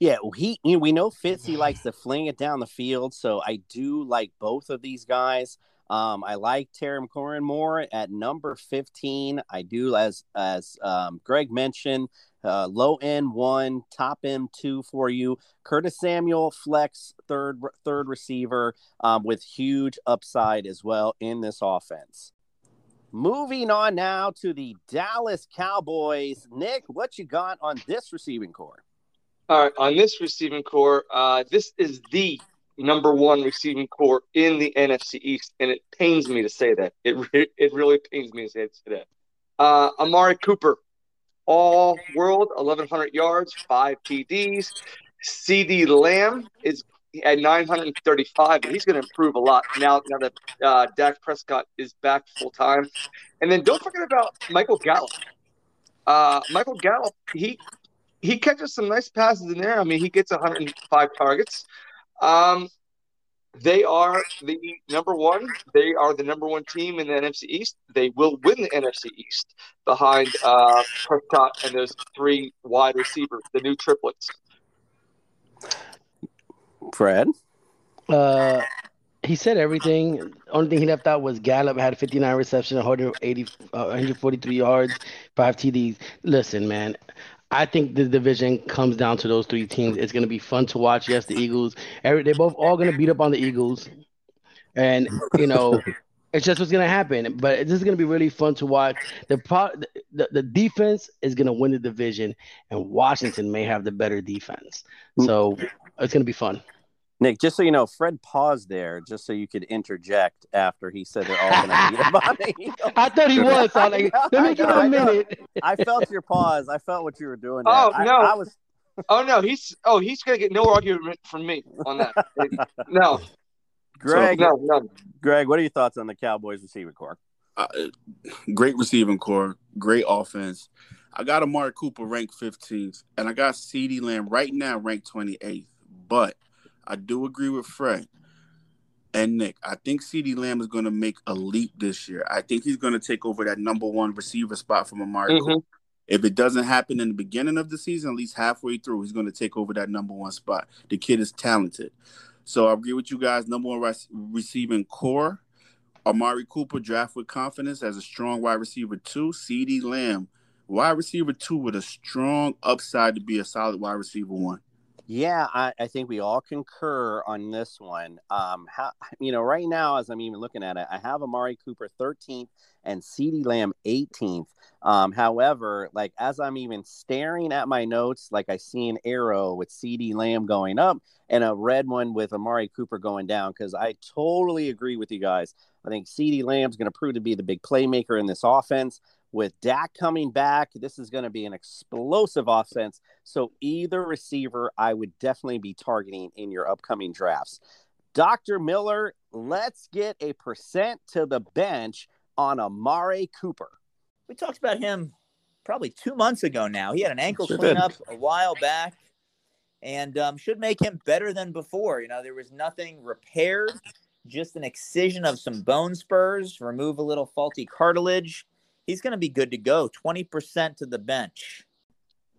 Yeah, he you know, we know Fitzy likes to fling it down the field, so I do like both of these guys. Um, I like Terry McLaurin more at number 15. I do as as um, Greg mentioned, uh, low end one, top end two for you. Curtis Samuel, flex third third receiver um, with huge upside as well in this offense. Moving on now to the Dallas Cowboys. Nick, what you got on this receiving core? All right, on this receiving core, uh, this is the number one receiving core in the NFC East, and it pains me to say that. It re- it really pains me to say that. Uh, Amari Cooper, all world, 1,100 yards, five TDs. CeeDee Lamb is at 935, and he's going to improve a lot now, now that uh, Dak Prescott is back full time. And then don't forget about Michael Gallup. Uh, Michael Gallup, he he catches some nice passes in there. I mean, he gets 105 targets. Um, they are the number one. They are the number one team in the NFC East. They will win the NFC East behind uh, Prescott and those three wide receivers, the new triplets. Fred? Uh, he said everything. Only thing he left out was Gallup had 59 reception, 180, uh, 143 yards, five TDs. Listen, man, I think the division comes down to those three teams. It's going to be fun to watch. Yes, the Eagles. Every, they're both all going to beat up on the Eagles, and you know, it's just what's going to happen. But this is going to be really fun to watch. The pro, the, the defense is going to win the division, and Washington may have the better defense. So it's going to be fun. Nick, just so you know, Fred paused there just so you could interject after he said they're all going to be up on the Eagles. I thought he was. So I'm like, let me give him a minute. I felt your pause. I felt what you were doing. There. Oh I, no! I was. Oh no! He's oh he's gonna get no argument from me on that. no, Greg, no, no. Greg, what are your thoughts on the Cowboys receiving core? Uh, great receiving core, great offense. I got Amari Cooper ranked 15th, and I got CeeDee Lamb right now ranked 28th. But I do agree with Fred and Nick. I think CeeDee Lamb is going to make a leap this year. I think he's going to take over that number one receiver spot from Amari Mhm. If it doesn't happen in the beginning of the season, at least halfway through, he's going to take over that number one spot. The kid is talented. So I agree with you guys. Number one rec- receiving core, Amari Cooper draft with confidence as a strong wide receiver two. CeeDee Lamb, wide receiver two with a strong upside to be a solid wide receiver one. Yeah, I, I think we all concur on this one. Um, how you know, right now, as I'm even looking at it, I have Amari Cooper 13th and CeeDee Lamb 18th. Um, however, like as I'm even staring at my notes, like I see an arrow with CeeDee Lamb going up and a red one with Amari Cooper going down because I totally agree with you guys. I think CeeDee Lamb's going to prove to be the big playmaker in this offense. With Dak coming back, this is going to be an explosive offense. So either receiver, I would definitely be targeting in your upcoming drafts. Dr. Miller, let's get a percent to the bench on Amari Cooper. We talked about him probably two months ago now. He had an ankle Sure did. cleanup a while back and um, should make him better than before. You know, there was nothing repaired, just an excision of some bone spurs, remove a little faulty cartilage. He's going to be good to go. 20% to the bench.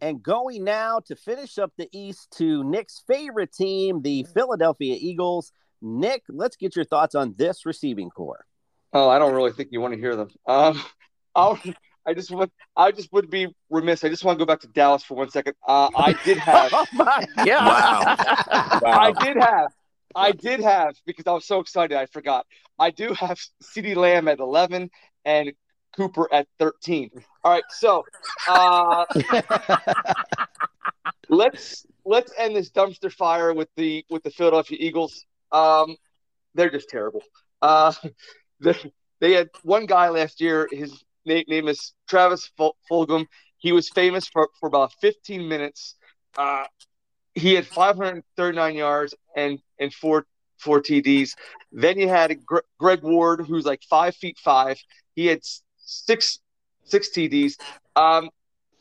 And going now to finish up the East to Nick's favorite team, the Philadelphia Eagles. Nick, let's get your thoughts on this receiving core. Oh, I don't really think you want to hear them. Um, I'll, I just want, I just would be remiss. I just want to go back to Dallas for one second. Uh, I did have, oh my God. I did have, I did have because I was so excited I forgot. I do have CeeDee Lamb at eleven and Cooper at thirteen. All right, so uh, let's let's end this dumpster fire with the with the Philadelphia Eagles. Um, they're just terrible. Uh, they, they had one guy last year. His name, name is Travis Ful- Fulgham. He was famous for, for about 15 minutes. Uh, he had 539 yards and and four four TDs. Then you had Gre- Greg Ward, who's like five feet five. He had six six TDs. Um,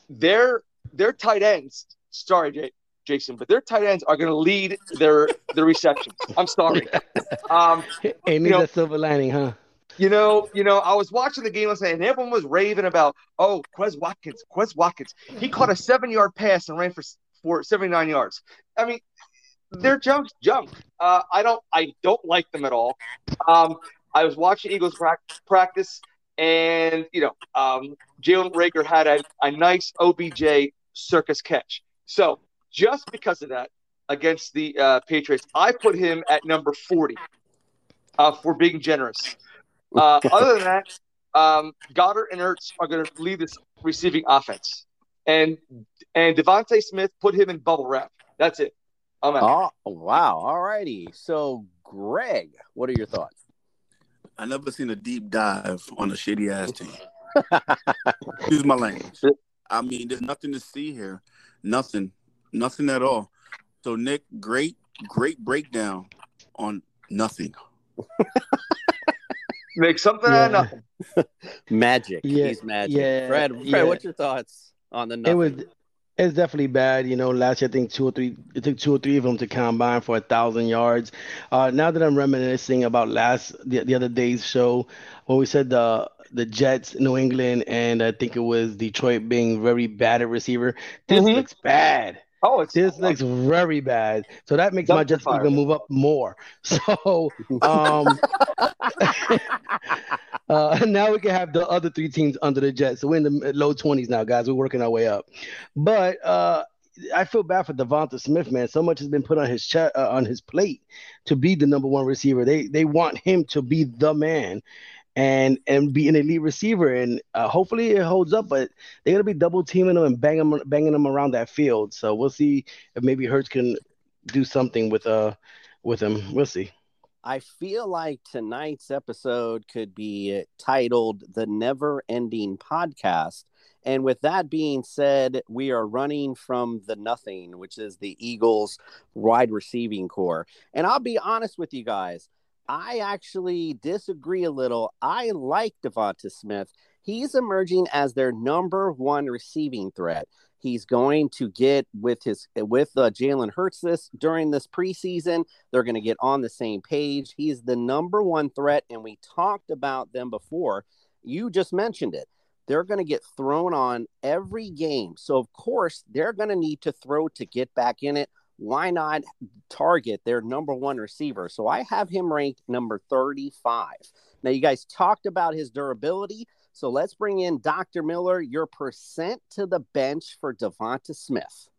their their tight ends. Sorry, J- Jason, but their tight ends are going to lead their their receptions. I'm sorry. Um, needs You know- silver lining, huh? you know, you know, I was watching the game last night, and everyone was raving about, oh, Quez Watkins, Quez Watkins. He caught a seven-yard pass and ran for for 79 yards. I mean, they're junk, junk. Uh, I don't, I don't like them at all. Um, I was watching Eagles prac- practice, and you know, um, Jalen Reagor had a, a nice OBJ circus catch. So just because of that, against the uh, Patriots, I put him at number 40 uh, for being generous. Uh, other than that, um, Goedert and Ertz are going to lead this receiving offense, and and Devonta Smith put him in bubble wrap. That's it. I'm out. Oh, wow. All righty. So, Greg, what are your thoughts? I never seen a deep dive on a shitty ass team. Excuse my language. I mean, there's nothing to see here. Nothing. Nothing at all. So Nick, great, great breakdown on nothing. Make something out of nothing. Magic. Yeah, He's magic. yeah, Fred, Fred yeah. what's your thoughts on the It nothing? It's definitely bad. You know, last year I think two or three, it took two or three of them to combine for a thousand yards. Uh, now that I'm reminiscing about last the, the other day's show, when we said the the Jets, New England, and I think it was Detroit being very bad at receiver. This Mhm. looks bad. Oh, it's This looks very bad. So that makes my Jets even move up more. So um uh now we can have the other three teams under the Jets. So we're in the low 20s now, guys. We're working our way up. But uh I feel bad for Devonta Smith, man. So much has been put on his chest, uh, on his plate to be the number one receiver. They they want him to be the man, and and be an elite receiver. And uh, hopefully it holds up. But they're gonna be double teaming him and banging him, banging him around that field. So we'll see if maybe Hurts can do something with uh with him. We'll see. I feel like tonight's episode could be titled The Never Ending Podcast. And with that being said, we are running from the nothing, which is the Eagles' wide receiving core. And I'll be honest with you guys, I actually disagree a little. I like Devonta Smith. He's emerging as their number one receiving threat. He's going to get with his with uh, Jalen Hurts this during this preseason. They're going to get on the same page. He's the number one threat, and we talked about them before. You just mentioned it. They're going to get thrown on every game, so of course they're going to need to throw to get back in it. Why not target their number one receiver? So I have him ranked number 35. Now, you guys talked about his durability. So let's bring in Dr. Miller, your percent to the bench for Devonta Smith.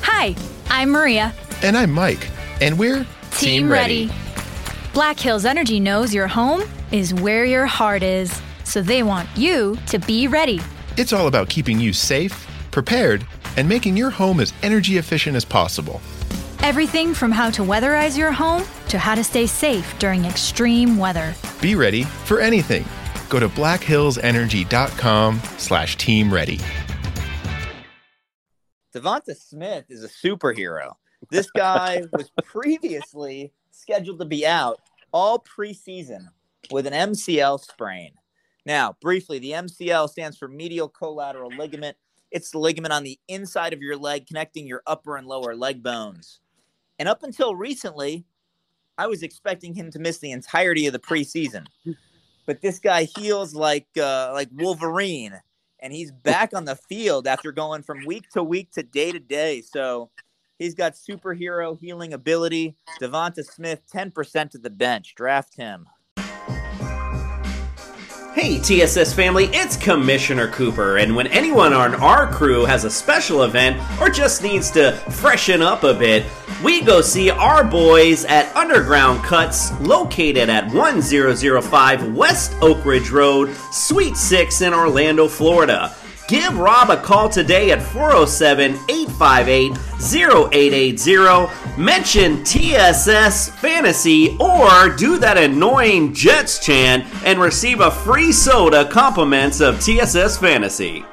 Hi, I'm Maria. And I'm Mike. And we're Team Ready. Black Hills Energy knows your home is where your heart is, so they want you to be ready. It's all about keeping you safe, prepared, and making your home as energy efficient as possible. Everything from how to weatherize your home to how to stay safe during extreme weather. Be ready for anything. Go to blackhillsenergy.com slash team ready. Devonta Smith is a superhero. This guy was previously scheduled to be out all preseason with an MCL sprain. Now, briefly, the MCL stands for medial collateral ligament. It's the ligament on the inside of your leg connecting your upper and lower leg bones. And up until recently, I was expecting him to miss the entirety of the preseason. But this guy heals like uh, like Wolverine, and he's back on the field after going from week to week to day to day. So he's got superhero healing ability. Devonta Smith, 10% to the bench. Draft him. Hey, TSS family, it's Commissioner Cooper, and when anyone on our crew has a special event or just needs to freshen up a bit, we go see our boys at Underground Cuts, located at 1005 West Oak Ridge Road, Suite 6 in Orlando, Florida. Give Rob a call today at 407 858 0880. Mention TSS Fantasy or do that annoying Jets chant and receive a free soda compliments of TSS Fantasy.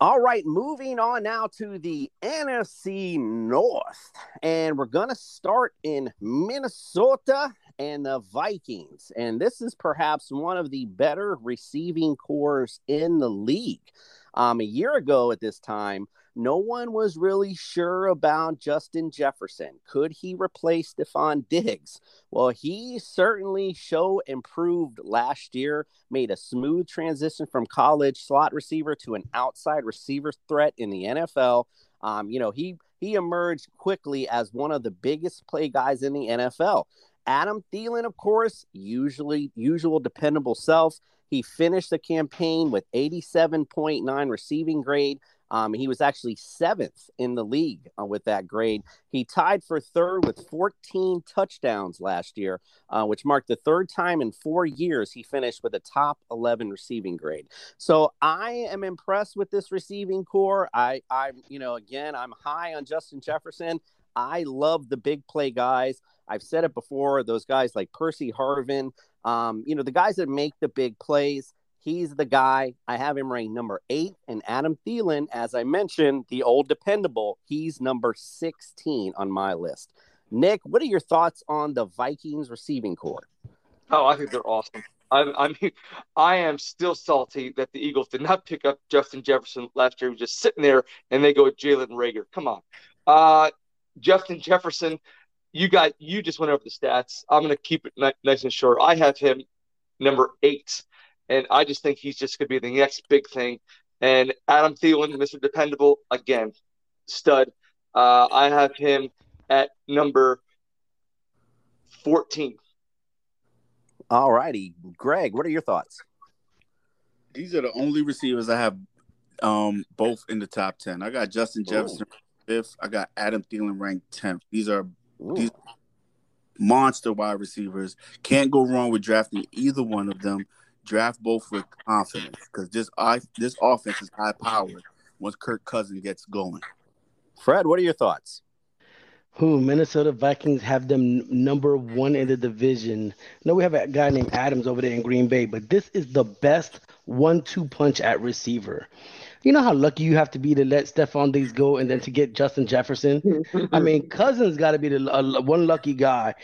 All right, moving on now to the NFC North. And we're going to start in Minnesota and the Vikings. And this is perhaps one of the better receiving cores in the league. Um, a year ago at this time, no one was really sure about Justin Jefferson. Could he replace Stefon Diggs? Well, he certainly showed improved last year, made a smooth transition from college slot receiver to an outside receiver threat in the NFL. Um, you know, he he emerged quickly as one of the biggest play guys in the NFL. Adam Thielen, of course, usually usual dependable self. He finished the campaign with 87.9 receiving grade. Um, he was actually seventh in the league uh, with that grade. He tied for third with 14 touchdowns last year, uh, which marked the third time in four years he finished with a top 11 receiving grade. So I am impressed with this receiving core. I, I, you know, again, I'm high on Justin Jefferson. I love the big play guys. I've said it before. Those guys like Percy Harvin, um, you know, the guys that make the big plays. He's the guy. I have him ranked number eight, and Adam Thielen, as I mentioned, the old dependable. He's number 16 on my list. Nick, what are your thoughts on the Vikings receiving core? Oh, I think they're awesome. I, I mean, I am still salty that the Eagles did not pick up Justin Jefferson last year. He was just sitting there, and they go Jalen Reagor. Come on, uh, Justin Jefferson. You got you just went over the stats. I'm going to keep it ni- nice and short. I have him number eight, and I just think he's just going to be the next big thing. And Adam Thielen, Mr. Dependable, again, stud. Uh, I have him at number 14. All righty, Greg, what are your thoughts? These are the only receivers I have um both in the top ten. I got Justin Jefferson fifth. I got Adam Thielen ranked tenth. These are these monster wide receivers. Can't go wrong with drafting either one of them. Draft both with confidence because this I this offense is high powered once Kirk Cousins gets going. Fred, what are your thoughts? Who Minnesota Vikings have them number one in the division. No, we have a guy named Adams over there in Green Bay, but this is the best one-two punch at receiver. You know how lucky you have to be to let Stefon Diggs go and then to get Justin Jefferson. I mean, Cousins got to be the uh, one lucky guy.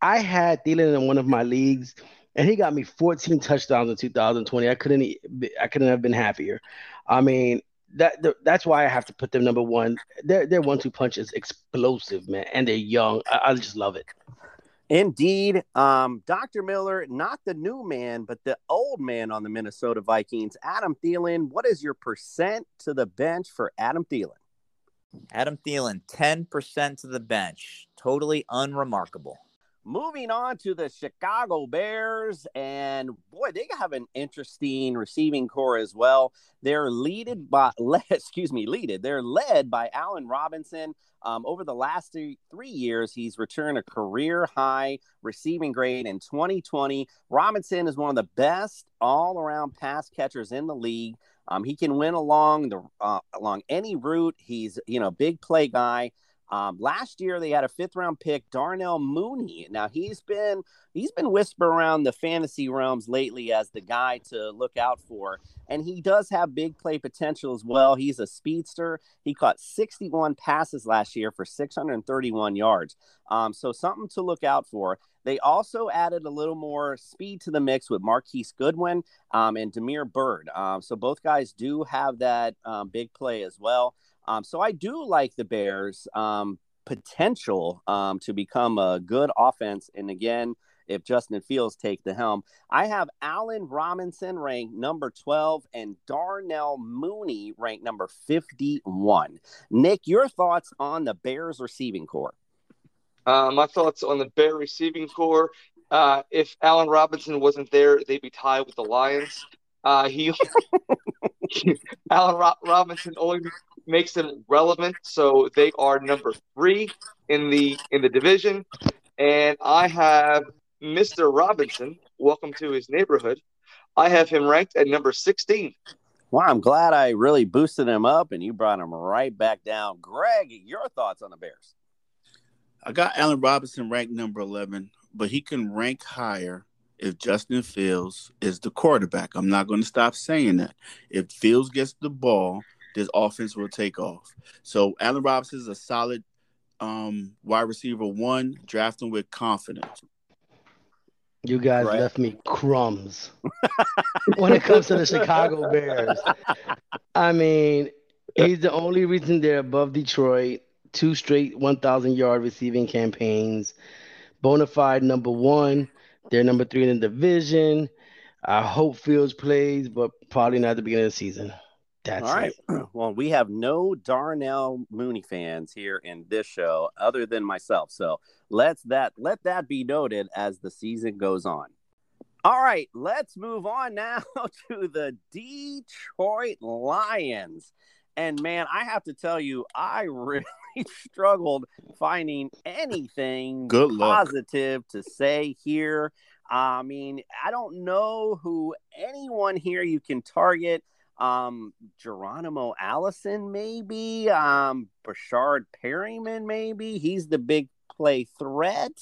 I had Thielen in one of my leagues, and he got me 14 touchdowns in 2020. I couldn't, I couldn't have been happier. I mean, that th- that's why I have to put them number one. Their their one two punch is explosive, man, and they're young. I, I just love it. Indeed. Um, Dr. Miller, not the new man, but the old man on the Minnesota Vikings. Adam Thielen, what is your percent to the bench for Adam Thielen? Adam Thielen, 10% to the bench. Totally unremarkable. Moving on to the Chicago Bears, and boy, they have an interesting receiving core as well. They're leaded by, excuse me, leaded. They're led by Allen Robinson. Um, over the last three, three years, he's returned a career high receiving grade in 2020. Robinson is one of the best all-around pass catchers in the league. Um, he can win along the uh, along any route. He's you know big play guy. Um, last year they had a fifth round pick, Darnell Mooney. Now he's been he's been whispered around the fantasy realms lately as the guy to look out for, and he does have big play potential as well. He's a speedster. He caught 61 passes last year for 631 yards. Um, so something to look out for. They also added a little more speed to the mix with Marquise Goodwin um, and Damiere Byrd. Um, so both guys do have that um, big play as well. Um, so I do like the Bears' um, potential um, to become a good offense. And again, if Justin Fields take the helm, I have Allen Robinson ranked number 12 and Darnell Mooney ranked number 51. Nick, your thoughts on the Bears receiving core? Uh, my thoughts on the Bear receiving core. Uh, if Allen Robinson wasn't there, they'd be tied with the Lions. Uh, he Allen Ro- Robinson only makes them relevant, so they are number three in the in the division. And I have Mr. Robinson. Welcome to his neighborhood. I have him ranked at number sixteen. Well, I'm glad I really boosted him up and you brought him right back down. Greg, your thoughts on the Bears? I got Allen Robinson ranked number 11, but he can rank higher if Justin Fields is the quarterback. I'm not going to stop saying that. If Fields gets the ball, this offense will take off. So Allen Robinson is a solid um, wide receiver one, draft him with confidence. You guys Right. left me crumbs when it comes to the Chicago Bears. I mean, he's the only reason they're above Detroit. Two straight 1,000 yard receiving campaigns. Bonafide number one. They're number three in the division. I hope Fields plays, but probably not at the beginning of the season. That's All right. it. Well, we have no Darnell Mooney fans here in this show other than myself. So let's that let that be noted as the season goes on. All right, let's move on now to the Detroit Lions. And man, I have to tell you, I really struggled finding anything Good luck. positive to say here. I mean, I don't know who anyone here you can target. Um, Geronimo Allison, maybe. Um, Breshad Perryman, maybe. He's the big play threat.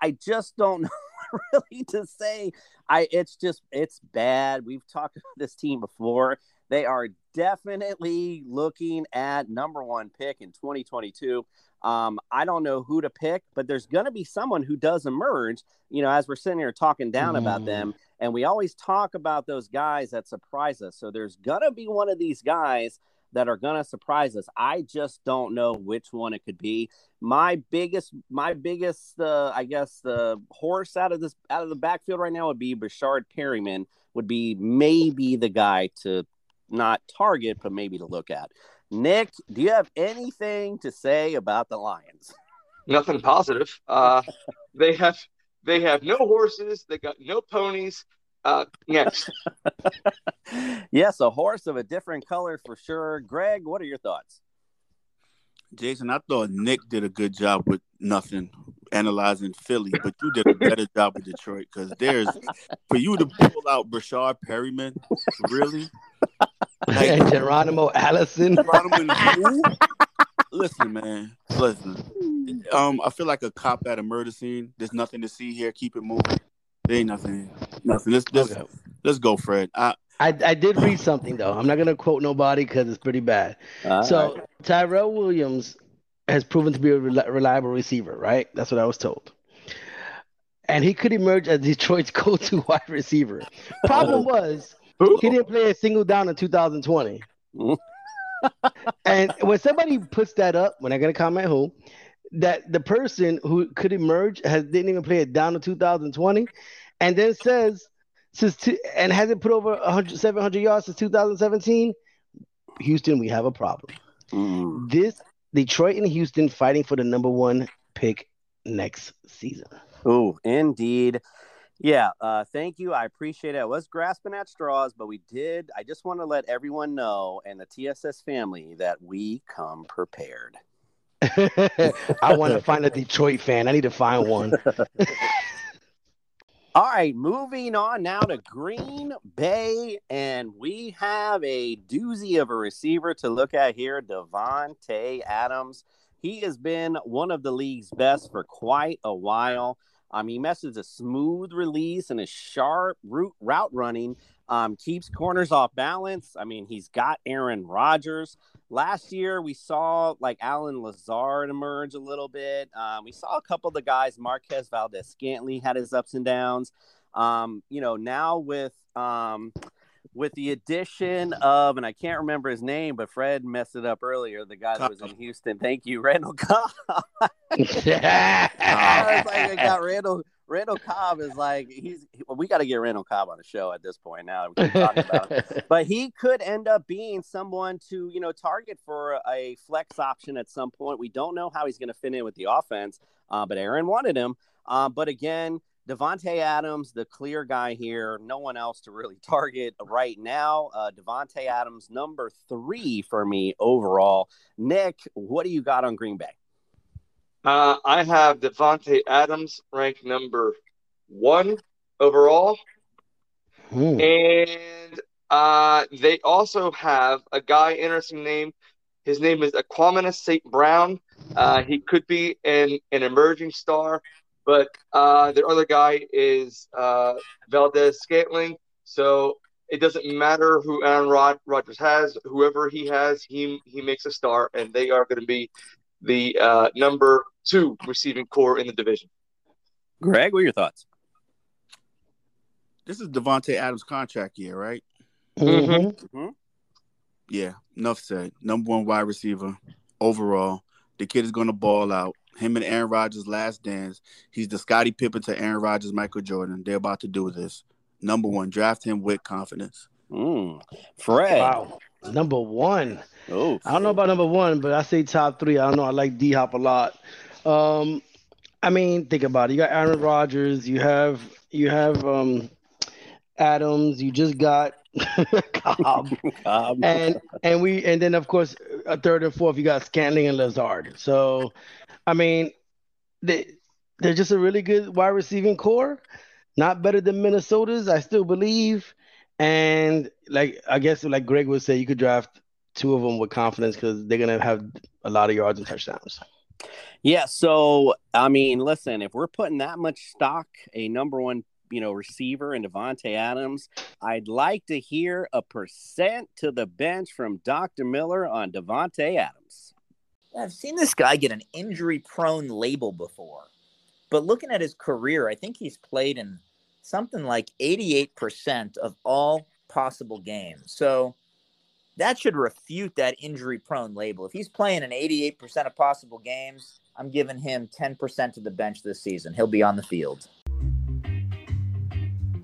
I just don't know really to say. I it's just it's bad. We've talked about this team before. They are definitely looking at number one pick in 2022. Um, I don't know who to pick, but there's going to be someone who does emerge. You know, as we're sitting here talking down mm. about them, and we always talk about those guys that surprise us. So there's going to be one of these guys that are going to surprise us. I just don't know which one it could be. My biggest, my biggest, uh, I guess, the horse out of this out of the backfield right now would be Breshad Perryman. Would be maybe the guy to not target, but maybe to look at. Nick, do you have anything to say about the Lions? Nothing positive. Uh, they have they have no horses. They got no ponies. Uh, next. yes, a horse of a different color for sure. Greg, what are your thoughts? Jason, I thought Nick did a good job with nothing analyzing Philly, but you did a better job with Detroit because there's for you to pull out Breshad Perryman, really? Like, and Geronimo Allison. Geronimo listen, man. Listen. Um, I feel like a cop at a murder scene. There's nothing to see here. Keep it moving. There ain't nothing. Nothing. Let's let's, okay. let's go, Fred. I, I I did read something though. I'm not gonna quote nobody because it's pretty bad. So. Tyrell Williams has proven to be a reliable receiver, right? That's what I was told. And he could emerge as Detroit's go-to wide receiver. Problem was he didn't play a single down in 2020. And when somebody puts that up, when I get a comment who, that the person who could emerge has didn't even play it down to 2020, and then says since t- and hasn't put over 100 700 yards since 2017. Houston, we have a problem. Mm. This Detroit and Houston fighting for the number one pick next season. Oh, indeed. Yeah, uh, thank you. I appreciate it. I was grasping at straws, but we did. I just want to let everyone know and the TSS family that we come prepared. I want to find a Detroit fan. I need to find one. All right, moving on now to Green Bay, and we have a doozy of a receiver to look at here, Davante Adams. He has been one of the league's best for quite a while. Um, he messes a smooth release and a sharp route route running. Um, keeps corners off balance. I mean, he's got Aaron Rodgers. Last year, we saw like Allen Lazard emerge a little bit. Um, we saw a couple of the guys, Marquez Valdes-Scantling had his ups and downs. Um, you know, now with um, with the addition of, and I can't remember his name, but Fred messed it up earlier. The guy that was in Houston. Thank you, Randall Cobb. yeah, I was like, I got Randall Randall Cobb is like he's well, we got to get Randall Cobb on the show at this point now. but he could end up being someone to you know target for a flex option at some point. We don't know how he's going to fit in with the offense, uh, but Aaron wanted him. Uh, but again, Davante Adams, the clear guy here. No one else to really target right now. Uh, Davante Adams, number three for me overall. Nick, what do you got on Green Bay? Uh, I have Davante Adams ranked number one overall, Ooh. and uh, they also have a guy interesting name. His name is Equanimeous St. Brown. Uh, he could be an, an emerging star, but uh, the other guy is uh, Valdes-Scantling. So it doesn't matter who Aaron Rod- Rodgers has, whoever he has, he he makes a star, and they are going to be the uh, number two receiving core in the division. Greg, what are your thoughts? This is Davante Adams' contract year, right? Mm-hmm. mm-hmm. Yeah, enough said. Number one wide receiver overall. The kid is going to ball out. Him and Aaron Rodgers' last dance. He's the Scottie Pippen to Aaron Rodgers, Michael Jordan. They're about to do this. Number one, draft him with confidence. Mm. Fred. Wow. Number one. Oh, I don't know about number one, but I say top three. I don't know. I like D Hop a lot. Um, I mean, think about it. You got Aaron Rodgers. You have you have um, Adams. You just got Cobb. Cobb. and and we and then of course a third and fourth. You got Scantling and Lazard. So, I mean, they they're just a really good wide receiving core. Not better than Minnesota's, I still believe. And like I guess like Greg would say, you could draft two of them with confidence because they're gonna have a lot of yards and touchdowns. Yeah, so I mean, listen, if we're putting that much stock, a number one, you know, receiver in Davante Adams, I'd like to hear a percent to the bench from Dr. Miller on Davante Adams. I've seen this guy get an injury prone label before. But looking at his career, I think he's played in something like 88% of all possible games. So that should refute that injury prone label. If he's playing in 88% of possible games, I'm giving him 10% of the bench this season. He'll be on the field.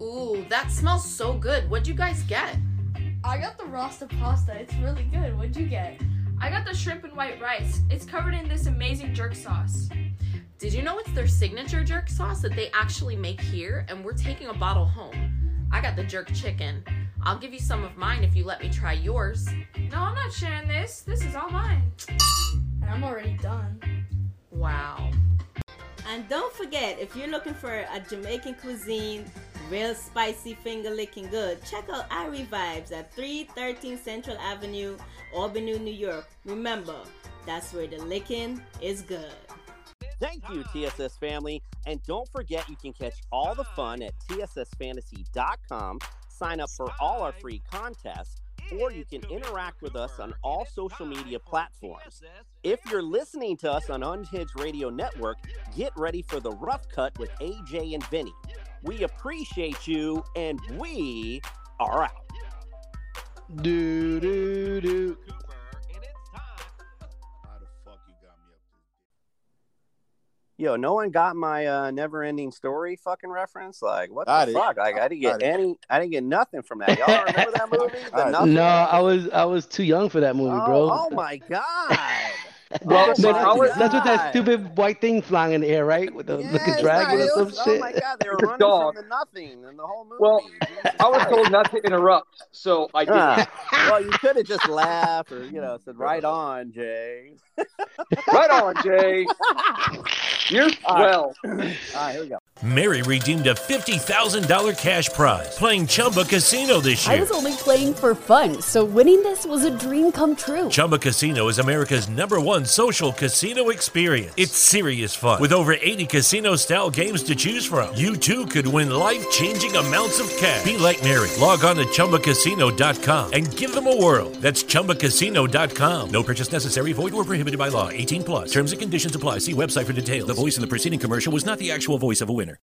Ooh, that smells so good. What'd you guys get? I got the Rasta pasta. It's really good. What'd you get? I got the shrimp and white rice. It's covered in this amazing jerk sauce. Did you know it's their signature jerk sauce that they actually make here? And we're taking a bottle home. I got the jerk chicken. I'll give you some of mine if you let me try yours. No, I'm not sharing this. This is all mine. And I'm already done. Wow. And don't forget, if you're looking for a Jamaican cuisine, real spicy finger licking good, check out Irie Vibes at 313 Central Avenue, Albany, New York. Remember, that's where the licking is good. Thank you, TSS family. And don't forget, you can catch all the fun at TSSFantasy.com. Sign up for all our free contests, or you can interact with us on all social media platforms. If you're listening to us on Unhinged Radio Network, get ready for the rough cut with AJ and Vinny. We appreciate you, and we are out. Do do do. How the fuck you got me? Yo, no one got my uh, never-ending story fucking reference. Like, what the Got it. fuck? Like, I didn't get Got it. any. I didn't get nothing from that. Y'all remember that movie? The Got it. Nothing? No, I was I was too young for that movie, oh, bro. oh my god! Well, oh that's, with- that's with God. that stupid white thing flying in the air, right? With the looking dragon it or some was- oh shit. Oh my god, they were It's a running dog. from the nothing in the whole movie. Well, I was told not to interrupt, so I did. Well, you could have just laughed or you know said, "Right on, Jay." right on, Jay. You're well. All right, here we go. Mary redeemed a $50,000 cash prize playing Chumba Casino this year. I was only playing for fun, so winning this was a dream come true. Chumba Casino is America's number one social casino experience. It's serious fun. With over 80 casino style games to choose from, you too could win life changing amounts of cash. Be like Mary. Log on to chumbacasino.com and give them a whirl. That's chumbacasino.com. No purchase necessary, void or prohibited by law. 18 plus. Terms and conditions apply. See website for details. The voice in the preceding commercial was not the actual voice of a winner.